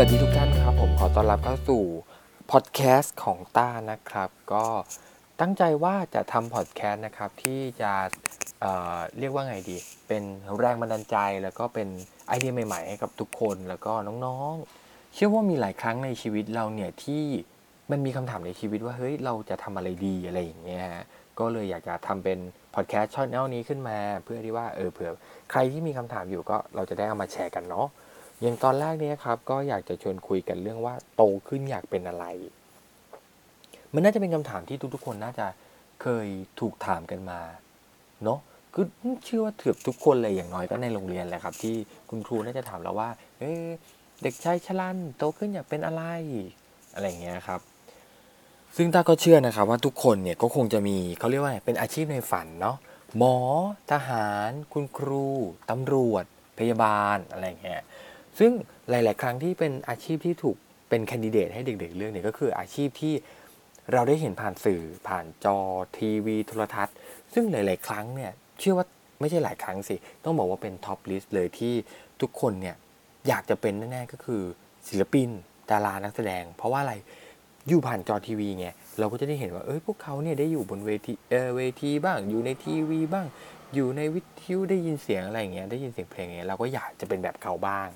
วัสดีทุกท่านครับ ผมขอต้อนรับเข้าสู่พอดแคสต์ของต้านะครับ ก็ตั้งใจว่าจะทำพอดแคสต์นะครับ ที่จะเเรียกว่าไงดี เป็นแรงบันดาลใจแล้วก็เป็นไอเดียใหม่ๆให้กับทุกคนแล้วก็น้องๆ เชื่อว่ามีหลายครั้งในชีวิตเราเนี่ยที่มันมีคำถามในชีวิตว่าเฮ้ยเราจะทำอะไรดีอะไรอย่างเงี้ยฮะก็เลยอยากจะทำเป็นพอดแคสต์ช่องนี้ขึ้นมา เพื่อที่ว่าเออเผื่อใครที่มีคำถามอยู่ก็เราจะได้เอามาแชร์กันเนาะ อย่างตอนแรกเนี้ครับก็อยากจะชวนคุยกันเรื่องว่าโตขึ้นอยากเป็นอะไร มันน่าจะเป็นคำถามที่ทุกๆคนน่าจะเคยถูกถามกันมาเนาะคือเชื่อว่าเถือบทุกคนเลยอย่างน้อยก็ในโรงเรียนแหละครับ ที่คุณครูน่าจะถามเราว่า เอ๊เด็กชายชลันโตขึ้นอยากเป็นอะไรอะไรอย่างเงี้ยครับ ซึ่งตาก็เชื่อนะครับว่าทุกคนเนี่ยก็คงจะมีเขาเรียกว่าเป็นอาชีพในฝันเนาะหมอ ทหาร คุณครู ตำรวจ พยาบาลอะไรอย่างเงี้ย ซึ่งหลาย ๆ ครั้งที่เป็นอาชีพที่ถูกเป็น candidate ให้เด็ก ๆ เลือกเนี่ยก็คืออาชีพที่เราได้เห็นผ่านสื่อผ่านจอทีวีโทรทัศน์ ซึ่งหลาย ๆ ครั้งเนี่ยเชื่อว่าไม่ใช่หลายครั้งสิ ต้องบอกว่าเป็น top list เลยที่ทุกคนเนี่ยอยากจะเป็นแน่ ๆ ก็คือศิลปิน ดารานักแสดง เพราะว่าอะไรอยู่ผ่านจอทีวีไงเราก็จะได้เห็นว่าเอ้ยพวกเขาเนี่ยได้อยู่บนเวทีเออเวทีบ้างอยู่ในทีวีบ้าง อยู่ในวิทยุได้ยินเสียงอะไรอย่างเงี้ยได้ยินเสียงเพลงอย่างเงี้ยเราก็อยากจะเป็นแบบเขาบ้าง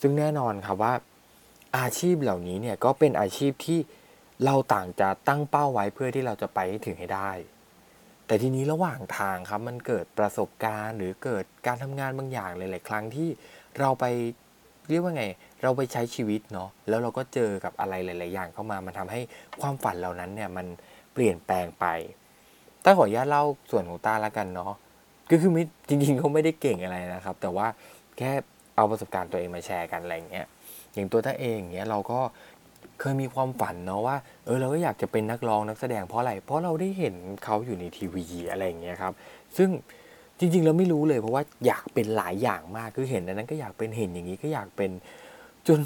ซึ่งแน่นอนครับว่าอาชีพเหล่านี้เนี่ยก็เป็นอาชีพที่เราต่างจะตั้งเป้าไว้เพื่อที่เราจะไปให้ถึงให้ได้ แต่ทีนี้ระหว่างทางครับมันเกิดประสบการณ์ หรือเกิดการทำงานบางอย่างหลาย ๆ ครั้งที่เราไปเรียกว่าไง เราไปใช้ชีวิตเนาะแล้วเราก็เจอกับอะไรหลาย ๆ อย่างเข้ามา มันทำให้ความฝันเหล่านั้นเนี่ยมันเปลี่ยนแปลงไปต้าขออนุญาตเล่าส่วนของตาละกันเนาะก็คือไม่จริงๆเขาไม่ได้เก่งอะไรนะครับ แต่ว่าแค่ เอาประสบการณ์ตัวเองมาแชร์กันอะไรเงี้ยอย่างตัวต้าเองเงี้ยเราก็เคยมีความฝันเนาะว่าเออเราก็อยากจะเป็นนักร้องนักแสดงเพราะอะไร เพราะเราได้เห็นเขาอยู่ในทีวีอะไรอย่างเงี้ยครับ ซึ่งจริงๆเราไม่รู้เลยเพราะว่าอยากเป็นหลายอย่างมากคือเห็นอันนั้นก็อยากเป็นเห็นอย่างนี้ก็อยากเป็นจน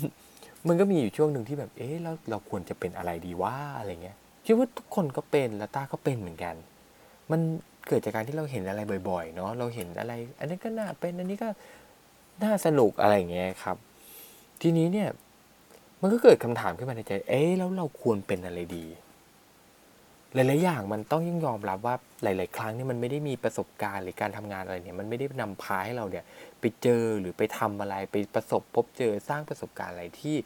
มันก็มีอยู่ช่วงหนึ่งที่แบบเอ๊ะแล้วเราควรจะเป็นอะไรดีว่าอะไรเงี้ยคิดว่าทุกคนก็เป็นแล้วตาก็เป็นเหมือนกัน มันเกิดจากการที่เราเห็นอะไรบ่อยๆเนาะเราเห็นอะไร อันนี้ก็น่าเป็นอันนี้ก็ น่าสนุกอะไรอย่างเงี้ยครับ ทีนี้เนี่ย มันก็เกิดคำถามขึ้นมาในใจ เอ๊ะแล้วเราควรเป็นอะไรดี หลาย ๆ อย่างมันต้องยิ่งยอมรับว่าหลาย ๆ ครั้งเนี่ยมันไม่ได้มีประสบการณ์หรือการทำงานอะไรเนี่ย มันไม่ได้นำพาให้เราเนี่ย ไปเจอหรือไปทำอะไรไปประสบพบเจอสร้างประสบการณ์อะไรที่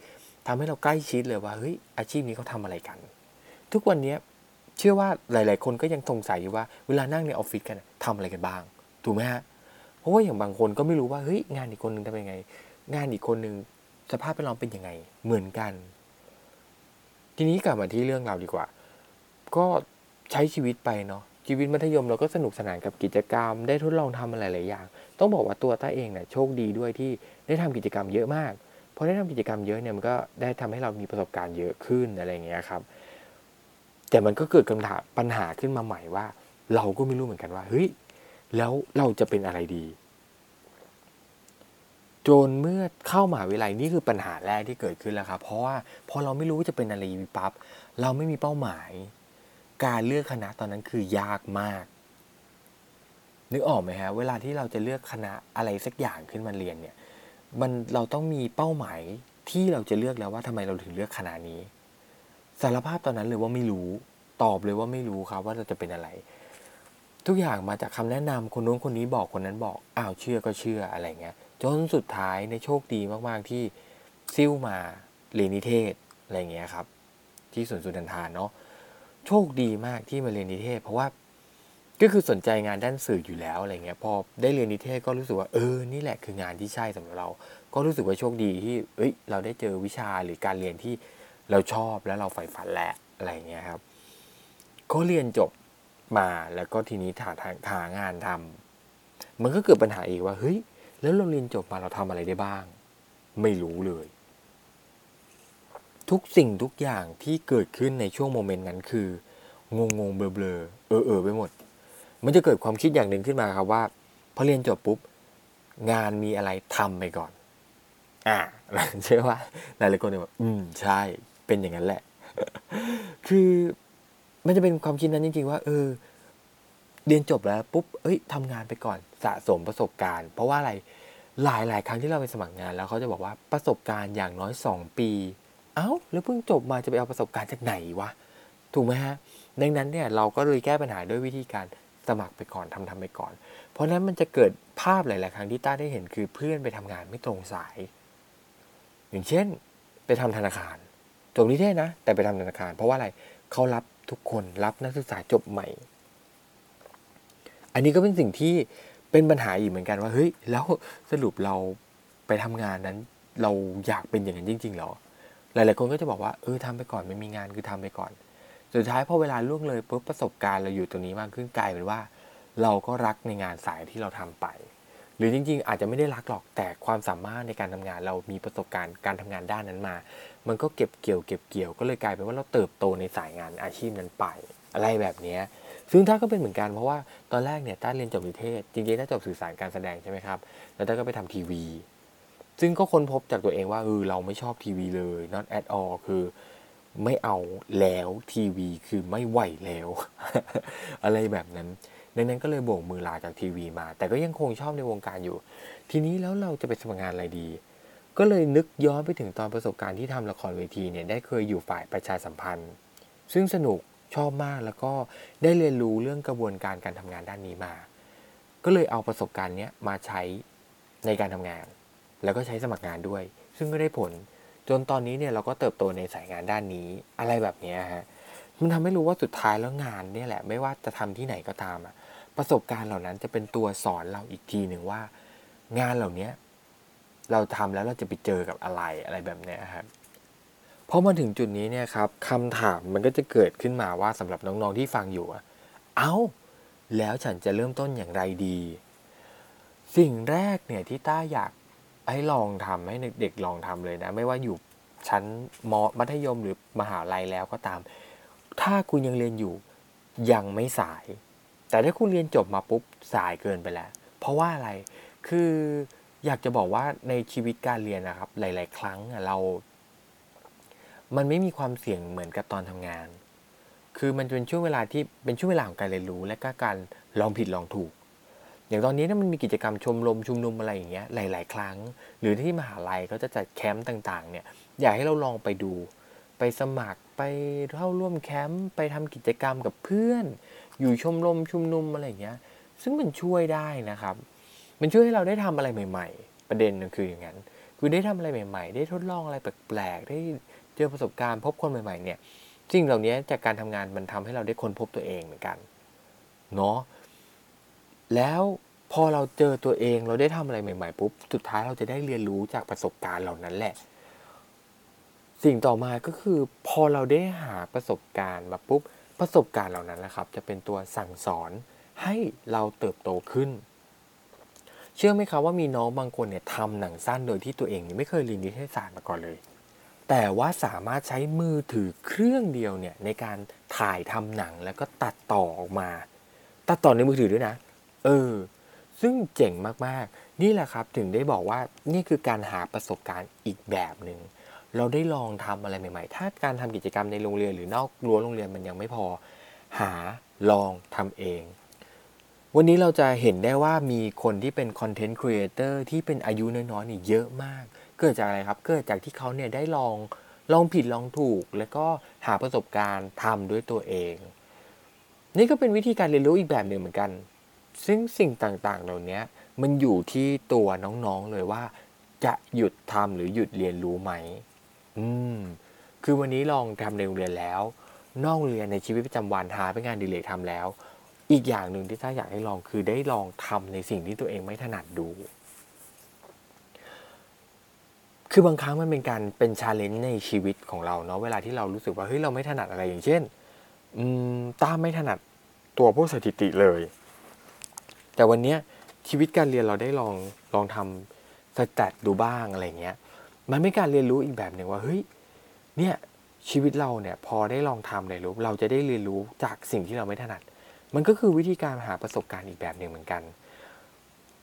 ทำให้เราใกล้ชิดเลยว่าเฮ้ยอาชีพนี้เขาทาอะไรกัน ทุกวันนี้เชื่อว่าหลาย ๆ คนก็ยังสงสัยอยู่ว่าเวลานั่งในออฟฟิศกันทำอะไรกันบ้าง ถูกไหมฮะ เพราะว่าอย่างบางคนก็ไม่รู้ว่าเฮ้ยงานอีกคนหนึ่งทำยังไง งานอีกคนหนึ่งสภาพแวดล้อมเป็นยังไง เหมือนกัน ทีนี้กลับมาที่เรื่องเราดีกว่า ก็ใช้ชีวิตไปเนาะชีวิตมัธยมเราก็สนุกสนานกับกิจกรรม ได้ทดลองทำอะไรหลายอย่าง ต้องบอกว่าตัวต้าเองเนี่ยโชคดีด้วยที่ได้ทำกิจกรรมเยอะมากพอได้ทำกิจกรรมเยอะเนี่ยมันก็ได้ทำให้เรามีประสบการณ์เยอะขึ้นอะไรอย่างเงี้ยครับ แต่มันก็เกิดคำถามปัญหาขึ้นมาใหม่ว่า เราก็ไม่รู้เหมือนกันว่าเฮ้ย แล้วเราจะเป็นอะไรดี จนเมื่อเข้ามาวิไลนี่คือปัญหาแรกที่เกิดขึ้นแล้วครับเพราะว่าพอเราไม่รู้ว่าจะเป็นอะไรปั๊บเราไม่มีเป้าหมาย การเลือกคณะตอนนั้นคือยากมาก นึกออกไหมฮะเวลาที่เราจะเลือกคณะอะไรสักอย่างขึ้นมาเรียนเนี่ยมันเราต้องมีเป้าหมายที่เราจะเลือกแล้วว่าทำไมเราถึงเลือกคณะนี้สารภาพตอนนั้นเลยว่าไม่รู้ ตอบเลยว่าไม่รู้ครับว่าเราจะเป็นอะไร ทุกอย่างมาจากคำแนะนำคนนู้นคนนี้บอกคนนั้นบอกอ้าวเชื่อก็เชื่ออะไรเงี้ยจนสุดท้ายในโชคดีมากๆที่ซิ่วมาเรียนนิเทศอะไรเงี้ยครับ ที่สวนสุนันทานเนาะโชคดีมากที่มาเรียนนิเทศ เพราะว่าก็คือสนใจงานด้านสื่ออยู่แล้วอะไรเงี้ยพอได้เรียนนิเทศก็รู้สึกว่าเออนี่แหละคืองานที่ใช่สำหรับเรา ก็รู้สึกว่าโชคดีที่เอ้ย เราได้เจอวิชาหรือการเรียนที่เราชอบแล้วเราใฝ่ฝันแหละอะไรเงี้ยครับก็เรียนจบ มาแล้วก็ทีนี้หาทางหางานทำมันก็เกิดปัญหาอีกว่าเฮ้ยแล้วเราเรียนจบมาเราทำอะไรได้บ้าง ไม่รู้เลย ทุกสิ่งทุกอย่างที่เกิดขึ้นในช่วง moment นั้นคืองงงเบลอเบลอเออเออไปหมด มันจะเกิดความคิดอย่างหนึ่งขึ้นมาครับว่าพอเรียนจบปุ๊บงานมีอะไรทำไปก่อน อ่าเชื่อว่าหลายหลายคนจะบอกอืมใช่เป็นอย่างนั้นแหละ คือ มันจะเป็นความคิดนั้นจริงๆ ว่าเออเรียนจบแล้วปุ๊บเอ้ยทำงานไปก่อนสะสมประสบการณ์ เพราะว่าอะไรหลายหลายครั้งที่เราไปสมัครงาน แล้วเขาจะบอกว่าประสบการณ์อย่างน้อย 2 ปี เอา้า แล้วเพิ่งจบมาจะไปเอาประสบการณ์จากไหนวะ ถูกไหมฮะ ดังนั้นเนี่ยเราก็เลยแก้ปัญหาด้วยวิธีการสมัครไปก่อนทำทำไปก่อน เพราะนั้นมันจะเกิดภาพหลาย ๆ ครั้งที่ต้าได้เห็นคือเพื่อนไปทำงานไม่ตรงสาย อย่างเช่น ไปทำธนาคารจบนิเทศนะ แต่ไปทำธนาคาร เพราะว่าอะไรเขารับ ทุกคนรับนักศึกษาจบใหม่ อันนี้ก็เป็นสิ่งที่เป็นปัญหาอีกเหมือนกันว่าเฮ้ยแล้วสรุปเราไปทำงานนั้น เราอยากเป็นอย่างนั้นจริงๆหรอ หลายๆคนก็จะบอกว่าเออทำไปก่อนไม่มีงานคือทำไปก่อน สุดท้ายพอเวลาล่วงเลยปุ๊บประสบการณ์เราอยู่ตรงนี้มากขึ้นกลายเป็นว่า เราก็รักในงานสายที่เราทำไป หรือจริง ๆ อาจจะไม่ได้รักหรอกแต่ความสามารถในการทำงานเรามีประสบการณ์การทำงานด้านนั้นมา มันก็เก็บเกี่ยวเก็บเกี่ยวก็เลยกลายเป็นว่าเราเติบโตในสายงานอาชีพนั้นไป อะไรแบบนี้ซึ่งถ้าก็เป็นเหมือนกันเพราะว่าตอนแรกเนี่ยต้าเรียนจบนิเทศ จริงๆต้าจบสื่อสารการแสดงใช่ไหมครับแล้วต้าก็ไปทำทีวี ซึ่งก็ค้นพบจากตัวเองว่าเออเราไม่ชอบทีวีเลย not at all คือไม่เอาแล้วทีวีคือไม่ไหวแล้ว อะไรแบบนั้น ดังนั้นก็เลยโบกมือลาจากทีวีมา แต่ก็ยังคงชอบในวงการอยู่ ทีนี้แล้วเราจะไปสมัครงานอะไรดี ก็เลยนึกย้อนไปถึงตอนประสบการณ์ที่ทำละครเวทีเนี่ยได้เคยอยู่ฝ่ายประชาสัมพันธ์ ซึ่งสนุกชอบมากแล้วก็ได้เรียนรู้เรื่องกระบวนการการทำงานด้านนี้มา ก็เลยเอาประสบการณ์เนี้ยมาใช้ในการทำงาน แล้วก็ใช้สมัครงานด้วย ซึ่งก็ได้ผลจนตอนนี้เนี่ยเราก็เติบโตในสายงานด้านนี้อะไรแบบนี้ฮะมันทำให้รู้ว่าสุดท้ายแล้วงานเนี่ยแหละ ไม่ว่าจะทำที่ไหนก็ตามอะ ประสบการณ์เหล่านั้นจะเป็นตัวสอนเราอีกทีหนึ่งว่า งานเหล่านี้เราทำแล้วเราจะไปเจอกับอะไรอะไรแบบนี้ครับพอมาถึงจุดนี้เนี่ยครับคำถามมันก็จะเกิดขึ้นมาว่าสำหรับน้องๆที่ฟังอยู่อะเอา้า แล้วฉันจะเริ่มต้นอย่างไรดี สิ่งแรกเนี่ยที่ต้าอยากให้ลองทำให้เด็กๆลองทำเลยนะ ไม่ว่าอยู่ชั้นมมัธยมหรือมหาลัยแล้วก็ตาม ถ้าคุณยังเรียนอยู่ยังไม่สาย แต่ถ้าคุณเรียนจบมาปุ๊บสายเกินไปแล้ว เพราะว่าอะไรคืออยากจะบอกว่าในชีวิตการเรียนนะครับ หลาย ๆ ครั้งเรา มันไม่มีความเสี่ยงเหมือนกับตอนทำงาน คือมันเป็นช่วงเวลาที่เป็นช่วงเวลาของการเรียนรู้ และก็การลองผิดลองถูก อย่างตอนนี้ถ้ามันมีกิจกรรมชมรมชุมนุมอะไรอย่างเงี้ยหลาย ๆ ครั้ง หรือที่มหาลัยก็จะจัดแคมป์ต่าง ๆ เนี่ย อยากให้เราลองไปดู ไปสมัครไปเข้าร่วมแคมป์ไปทำกิจกรรมกับเพื่อน อยู่ชมรมชุมนุมอะไรอย่างเงี้ย ซึ่งมันช่วยได้นะครับ มันช่วยให้เราได้ทำอะไรใหม่ ๆ ประเด็นนึงคืออย่างนั้น คือได้ทำอะไรใหม่ ๆ ได้ทดลองอะไรแปลกๆ ได้เจอประสบการณ์พบคนใหม่ ๆ เนี่ยสิ่งเหล่านี้จากการทำงานมันทำให้เราได้ค้นพบตัวเองเหมือนกันเนาะแล้วพอเราเจอตัวเองเราได้ทำอะไรใหม่ๆปุ๊บสุดท้ายเราจะได้เรียนรู้จากประสบการณ์เหล่านั้นแหละ สิ่งต่อมาก็คือ พอเราได้หาประสบการณ์มาปุ๊บ ประสบการณ์เหล่านั้นแหละครับ จะเป็นตัวสั่งสอนให้เราเติบโตขึ้น เชื่อไหมครับว่ามีน้องบางคนเนี่ยทำหนังสั้นโดยที่ตัวเองไม่เคยเรียนนิเทศศาสตร์มาก่อนเลย แต่ว่าสามารถใช้มือถือเครื่องเดียวเนี่ยในการถ่ายทำหนังแล้วก็ตัดต่อออกมา ตัดต่อในมือถือด้วยนะ เออ ซึ่งเจ๋งมากๆ นี่แหละครับถึงได้บอกว่านี่คือการหาประสบการณ์อีกแบบหนึ่ง เราได้ลองทำอะไรใหม่ ๆ ถ้าการทำกิจกรรมในโรงเรียนหรือนอกรั้วโรงเรียนมันยังไม่พอ หาลองทำเอง วันนี้เราจะเห็นได้ว่ามีคนที่เป็นคอนเทนต์ครีเอเตอร์ที่เป็นอายุน้อยๆนี่เยอะมาก เกิดจากอะไรครับ เกิดจากที่เขาเนี่ยได้ลองลองผิดลองถูก แล้วก็หาประสบการณ์ทำด้วยตัวเอง นี่ก็เป็นวิธีการเรียนรู้อีกแบบหนึ่งเหมือนกัน ซึ่งสิ่งต่างๆ เหล่านี้มันอยู่ที่ตัวน้องๆเลยว่า จะหยุดทำหรือหยุดเรียนรู้ไหม อืมคือวันนี้ลองทำในโรงเรียนแล้ว นอกเรียนในชีวิตประจำวันหาเป็นงานดีเลกทำแล้ว อีกอย่างหนึ่งที่ถ้าอยากให้ลองคือได้ลองทำในสิ่งที่ตัวเองไม่ถนัดดู คือบางครั้งมันเป็นการเป็นชาเลนจ์ในชีวิตของเราเนาะเวลาที่เรารู้สึกว่าเฮ้ยเราไม่ถนัดอะไรอย่างเช่นอืมตาไม่ถนัดตัวพวกสถิติเลย แต่วันนี้ชีวิตการเรียนเราได้ลองลองทำสแตทดูบ้างอะไรเงี้ย มันไม่การเรียนรู้อีกแบบหนึ่งว่าเฮ้ยเนี่ยชีวิตเราเนี่ยพอได้ลองทำเลยรู้เราจะได้เรียนรู้จากสิ่งที่เราไม่ถนัด มันก็คือวิธีการหาประสบการณ์อีกแบบหนึ่งเหมือนกัน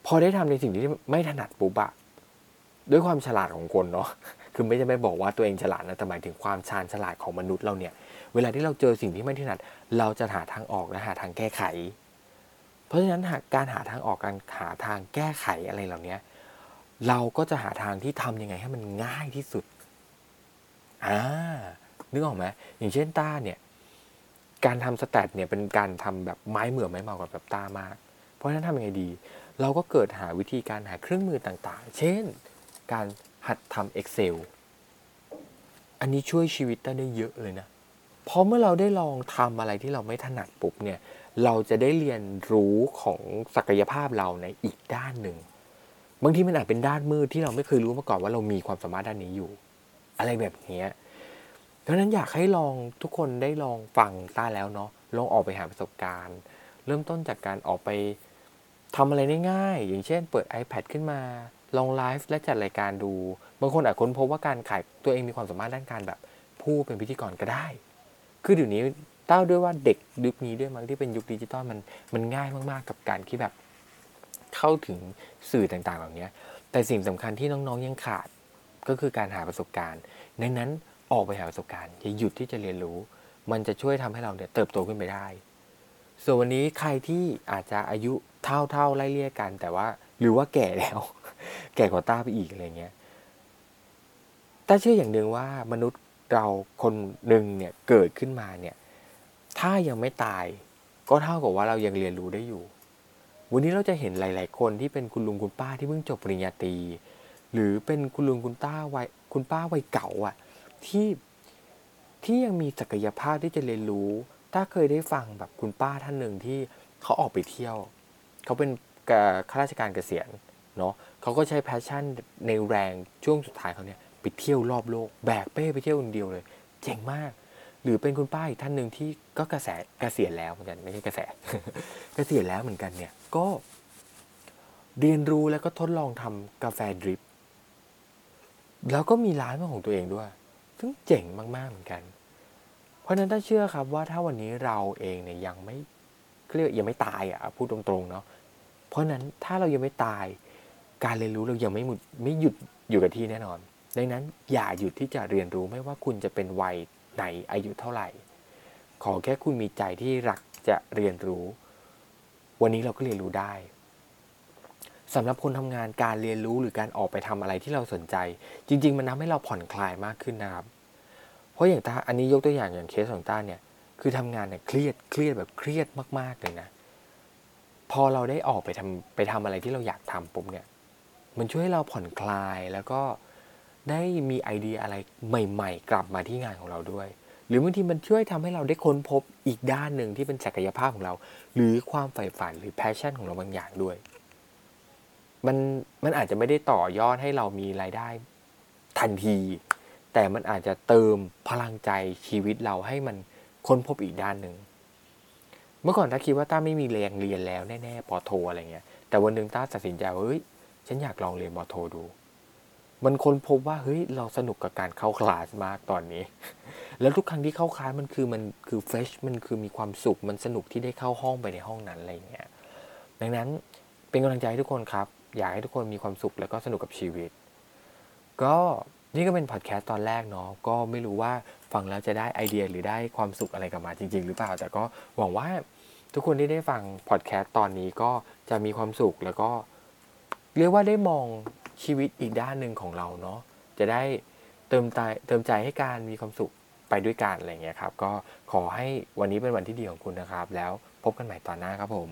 พอได้ทำในสิ่งที่ไม่ถนัดปุ๊บอะด้วยความฉลาดของคนเนาะคือไม่จะไม่บอกว่าตัวเองฉลาดนะแต่หมายถึงความชาญฉลาดของมนุษย์เราเนี่ย เวลาที่เราเจอสิ่งที่ไม่ถนัด เราจะหาทางออกและหาทางแก้ไข เพราะฉะนั้นหากการหาทางออกการหาทางแก้ไขอะไรเหล่านี้ เราก็จะหาทางที่ทำยังไงให้มันง่ายที่สุดอ่านึกออกไหมอย่างเช่นต้าเนี่ยการทำสแตทเนี่ยเป็นการทำแบบไม้เหมือไม้เมากับแบบต้ามาก เพราะฉะนั้นทำยังไงดี เราก็เกิดหาวิธีการหาเครื่องมือต่างๆ เช่น การหัดทำ Excel อันนี้ช่วยชีวิตต้าได้เยอะเลยนะเพราะเมื่อเราได้ลองทำอะไรที่เราไม่ถนัดปุ๊บเนี่ย เราจะได้เรียนรู้ของศักยภาพเราในอีกด้านหนึ่ง บางทีมันอาจเป็นด้านมืดที่เราไม่เคยรู้มาก่อนว่าเรามีความสามารถด้านนี้อยู่ อะไรแบบนี้ดังนั้นอยากให้ลองทุกคนได้ลองฟังต้าแล้วเนาะลองออกไปหาประสบการณ์ เริ่มต้นจากการออกไปทำอะไรง่ายๆอย่างเช่น เปิด iPad ขึ้นมา ลองไลฟ์และจัดรายการดู บางคนอาจค้นพบว่าการขายตัวเองมีความสามารถด้านการแบบพูดเป็นพิธีกรก็ได้ คือเดี๋ยวนี้เต้าด้วยว่าเด็กยุคนี้ด้วยมั้งที่เป็นยุคดิจิตอลมันมันง่ายมากๆ กับการที่แบบ เข้าถึงสื่อต่างๆ เหล่านี้แต่สิ่งสำคัญที่น้องๆยังขาดก็คือการหาประสบการณ์ดังนั้นออกไปหาประสบการณ์อย่าหยุดที่จะเรียนรู้ มันจะช่วยทำให้เราเนี่ยเติบโตขึ้นไปได้ ส่วนวันนี้ใครที่อาจจะอายุเท่าเท่าไล่เลี่ยกัน แต่ว่าหรือว่าแก่แล้ว แก่กว่าต้าไปอีกอะไรเงี้ยต้าเชื่ออย่างหนึ่งว่ามนุษย์เราคนหนึ่งเนี่ยเกิดขึ้นมาเนี่ยถ้ายังไม่ตายก็เท่ากับว่าเรายังเรียนรู้ได้อยู่ วันนี้เราจะเห็นหลาย ๆ คนที่เป็นคุณลุงคุณป้าที่เพิ่งจบปริญญาตรีหรือเป็นคุณลุงคุณป้าวัยคุณป้าวัยเก่าอะที่ที่ยังมีศักยภาพที่จะเรียนรู้ ถ้าเคยได้ฟังแบบคุณป้าท่านหนึ่งที่เขาออกไปเที่ยว เขาเป็นข้าราชการเกษียณเนาะเขาก็ใช้แพชชั่นในแรงช่วงสุดท้ายเขาเนี่ยไปเที่ยวรอบโลก แบกเป้ไปเที่ยวคนเดียวเลย เจ๋งมาก หรือเป็นคุณป้าอีกท่านหนึ่งที่ก็กระแสเกษียณแล้วเหมือนกันไม่ใช่กระแสเกษียณแล้วเหมือนกันเนี่ยก็เรียนรู้แล้วก็ทดลองทำกาแฟดริปแล้วก็มีร้านเป็นของตัวเองด้วย ซึ่งเจ๋งมาก ๆ เหมือนกัน เพราะฉะนั้นถ้าเชื่อครับว่าถ้าวันนี้เราเองเนี่ยยังไม่เรียกยังไม่ตายอะพูดตรงๆเนาะเพราะนั้นถ้าเรายังไม่ตาย การเรียนรู้เรายังไม่หมดไม่หยุดอยู่กับที่แน่นอน ดังนั้นอย่าหยุดที่จะเรียนรู้ไม่ว่าคุณจะเป็นวัย ไหนอายุเท่าไหร่ ขอแค่คุณมีใจที่รักจะเรียนรู้ วันนี้เราก็เรียนรู้ได้สำหรับคนทำงานการเรียนรู้หรือการออกไปทำอะไรที่เราสนใจ จริง ๆ มันทำให้เราผ่อนคลายมากขึ้นนะครับ เพราะอย่างต้าอันนี้ยกตัวอย่างอย่างเคสของต้าเนี่ยคือทำงานเนี่ยเครียดเครียดแบบเครียดมากๆเลยนะพอเราได้ออกไปทำไปทำอะไรที่เราอยากทำปุ๊บเนี่ย มันช่วยให้เราผ่อนคลายแล้วก็ ได้มีไอเดียอะไรใหม่ๆ กลับมาที่งานของเราด้วย หรือบางทีมันช่วยทำให้เราได้ค้นพบอีกด้านหนึ่งที่เป็นศักยภาพของเรา หรือความใฝ่ฝันหรือ passion ของเราบางอย่างด้วย มันมันอาจจะไม่ได้ต่อยอดให้เรามีรายได้ทันที แต่มันอาจจะเติมพลังใจชีวิตเราให้มันค้นพบอีกด้านหนึ่งเมื่อก่อนถ้าคิดว่าต้าไม่มีแรงเรียนแล้วแน่ๆปอโทอะไรเงี้ยแต่วันหนึ่งต้าตัดสินใจว่าเฮ้ยฉันอยากลองเรียนปอโทดู มันค้นพบว่าเฮ้ยเราสนุกกับการเข้าคลาสมากตอนนี้ แล้วทุกครั้งที่เข้าคลาสมันคือมันคือเฟรชมันคือมีความสุขมันสนุกที่ได้เข้าห้องไปในห้องนั้นอะไรเงี้ยดังนั้นเป็นกำลังใจให้ทุกคนครับ อยากให้ทุกคนมีความสุขแล้วก็สนุกกับชีวิต ก็นี่ก็เป็นพอดแคสต์ตอนแรกเนาะก็ไม่รู้ว่าฟังแล้วจะได้ไอเดียหรือได้ความสุขอะไรกลับมาจริง ๆ หรือเปล่า แต่ก็หวังว่าทุกคนที่ได้ฟังพอดแคสต์ตอนนี้ก็จะมีความสุขแล้วก็เรียกว่าได้มอง ชีวิตอีกด้านหนึ่งของเราเนาะจะได้เติมใจเติมใจให้การมีความสุขไปด้วยกันอะไรเงี้ยครับ ก็ขอให้วันนี้เป็นวันที่ดีของคุณนะครับ แล้วพบกันใหม่ตอนหน้าครับผม